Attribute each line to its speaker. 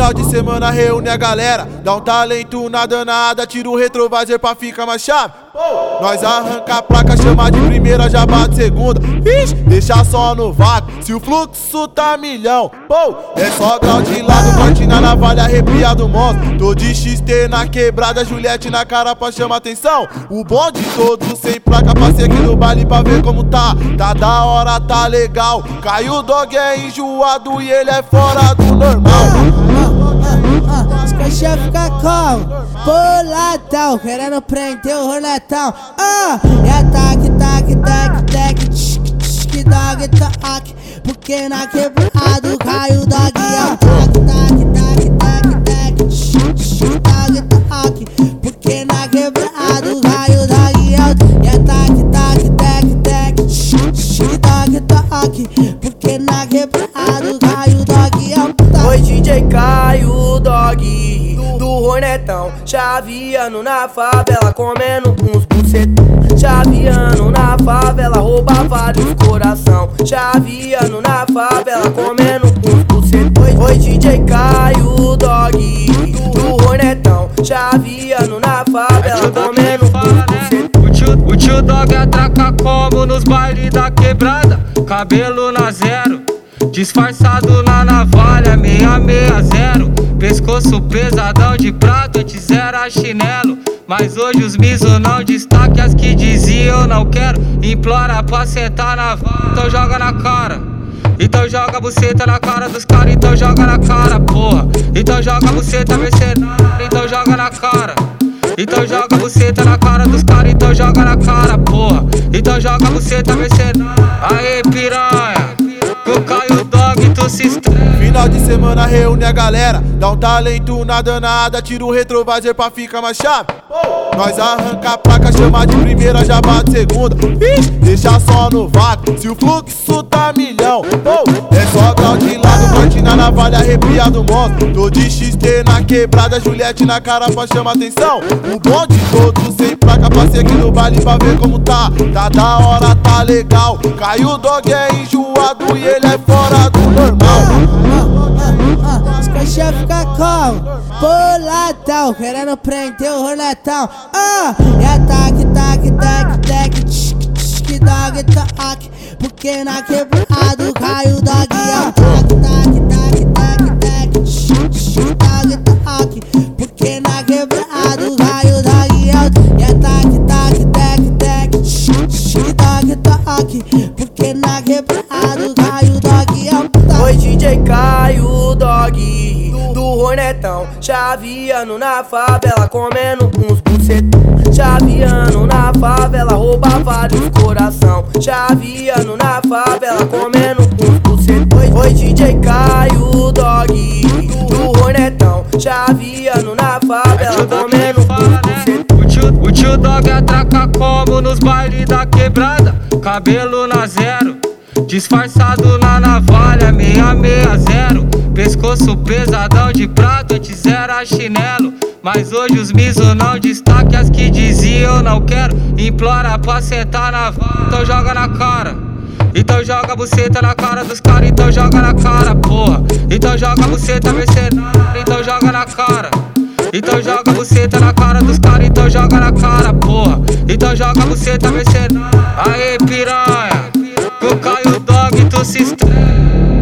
Speaker 1: Final de semana reúne a galera, dá um talento na danada, tira o retrovisor pra ficar mais chave. Nós arranca a placa, chama de primeira, já bate segunda. Ixi, deixa só no vácuo, se o fluxo tá milhão. Pô, é só grau de lado, cortina na navalha, arrepiado monstro. Tô de XT na quebrada, Juliette na cara pra chamar atenção. O bonde todo sem placa, passei aqui no baile pra ver como tá. Tá da hora, tá legal. Caiu o dog é enjoado e ele é fora do normal.
Speaker 2: Os caixinha fica como? Boladão, querendo prender o roletão. Ah, e ataque, taque, taque, taque, tchic, tchic, dog, toque. Porque na quebrada caiu dog,
Speaker 3: Chaveando na favela comendo uns bucetão. Chaveando na favela rouba vários coração. Chaveando na favela comendo uns bucetão. Oi DJ Caio Dog do Hornetão Chaveando na favela comendo uns bucetão.
Speaker 4: O tio, Dog atraca como nos bailes da quebrada. Cabelo na zero Disfarçado na navalha, 660 Pescoço pesadão de prato, antes era chinelo Mas hoje os miso não destaque as que diziam não quero Implora pra sentar na vala, então joga na cara então joga a buceta na cara dos caras, então joga na cara, porra. Então joga a buceta mercenária, então joga na cara. Então joga a buceta na cara dos caras, então joga na cara, porra. Então joga a buceta mercenária. Aê,
Speaker 1: Final de semana reúne a galera, dá um talento na danada, tira o retrovisor pra ficar mais chave. Nós arranca a placa, chama de primeira, já bate segunda. Deixa só no vácuo, se o fluxo tá milhão. é só grau de lado, cortina na navalha, arrepiado monstro. Tô de XT na quebrada, Juliette na cara pra chamar atenção. O bonde todo sem placa, passei aqui no baile pra ver como tá. Tá da hora, tá legal. Caiu o dog é enjoado e ele é fora do normal.
Speaker 2: Os caixinha fica como? Boladão, querendo prender o roletão. Ah, e ataque, taque, taque, taque, tchic, tchic, dog, toque. Porque na quebrada caiu dog, ataque, taque, taque, dog. Porque na quebrada e ataque, taque, taque, taque, dog. Porque na quebrada
Speaker 3: Chaveando na favela comendo uns bucetão. Chaveando na favela rouba vários coração. Chaveando na favela comendo uns bucetão. Oi DJ Caio Dog do Hornetão Chaveando na favela comendo uns bucetão.
Speaker 4: O tio, Dog atraca como nos bailes da quebrada. Cabelo na zero Disfarçado na navalha, 660 Pescoço pesadão de prato, antes era chinelo Mas hoje os miso não destaque as que diziam não quero Implora pra sentar na vala, então joga na cara então joga a buceta na cara dos caras, então joga na cara, porra. Então joga a buceta mercenária, então joga na cara. Então joga a buceta na cara dos caras, então joga na cara, porra. Então joga a buceta mercenária. Aê, piranha. Com Caio Dog, tu se estranha.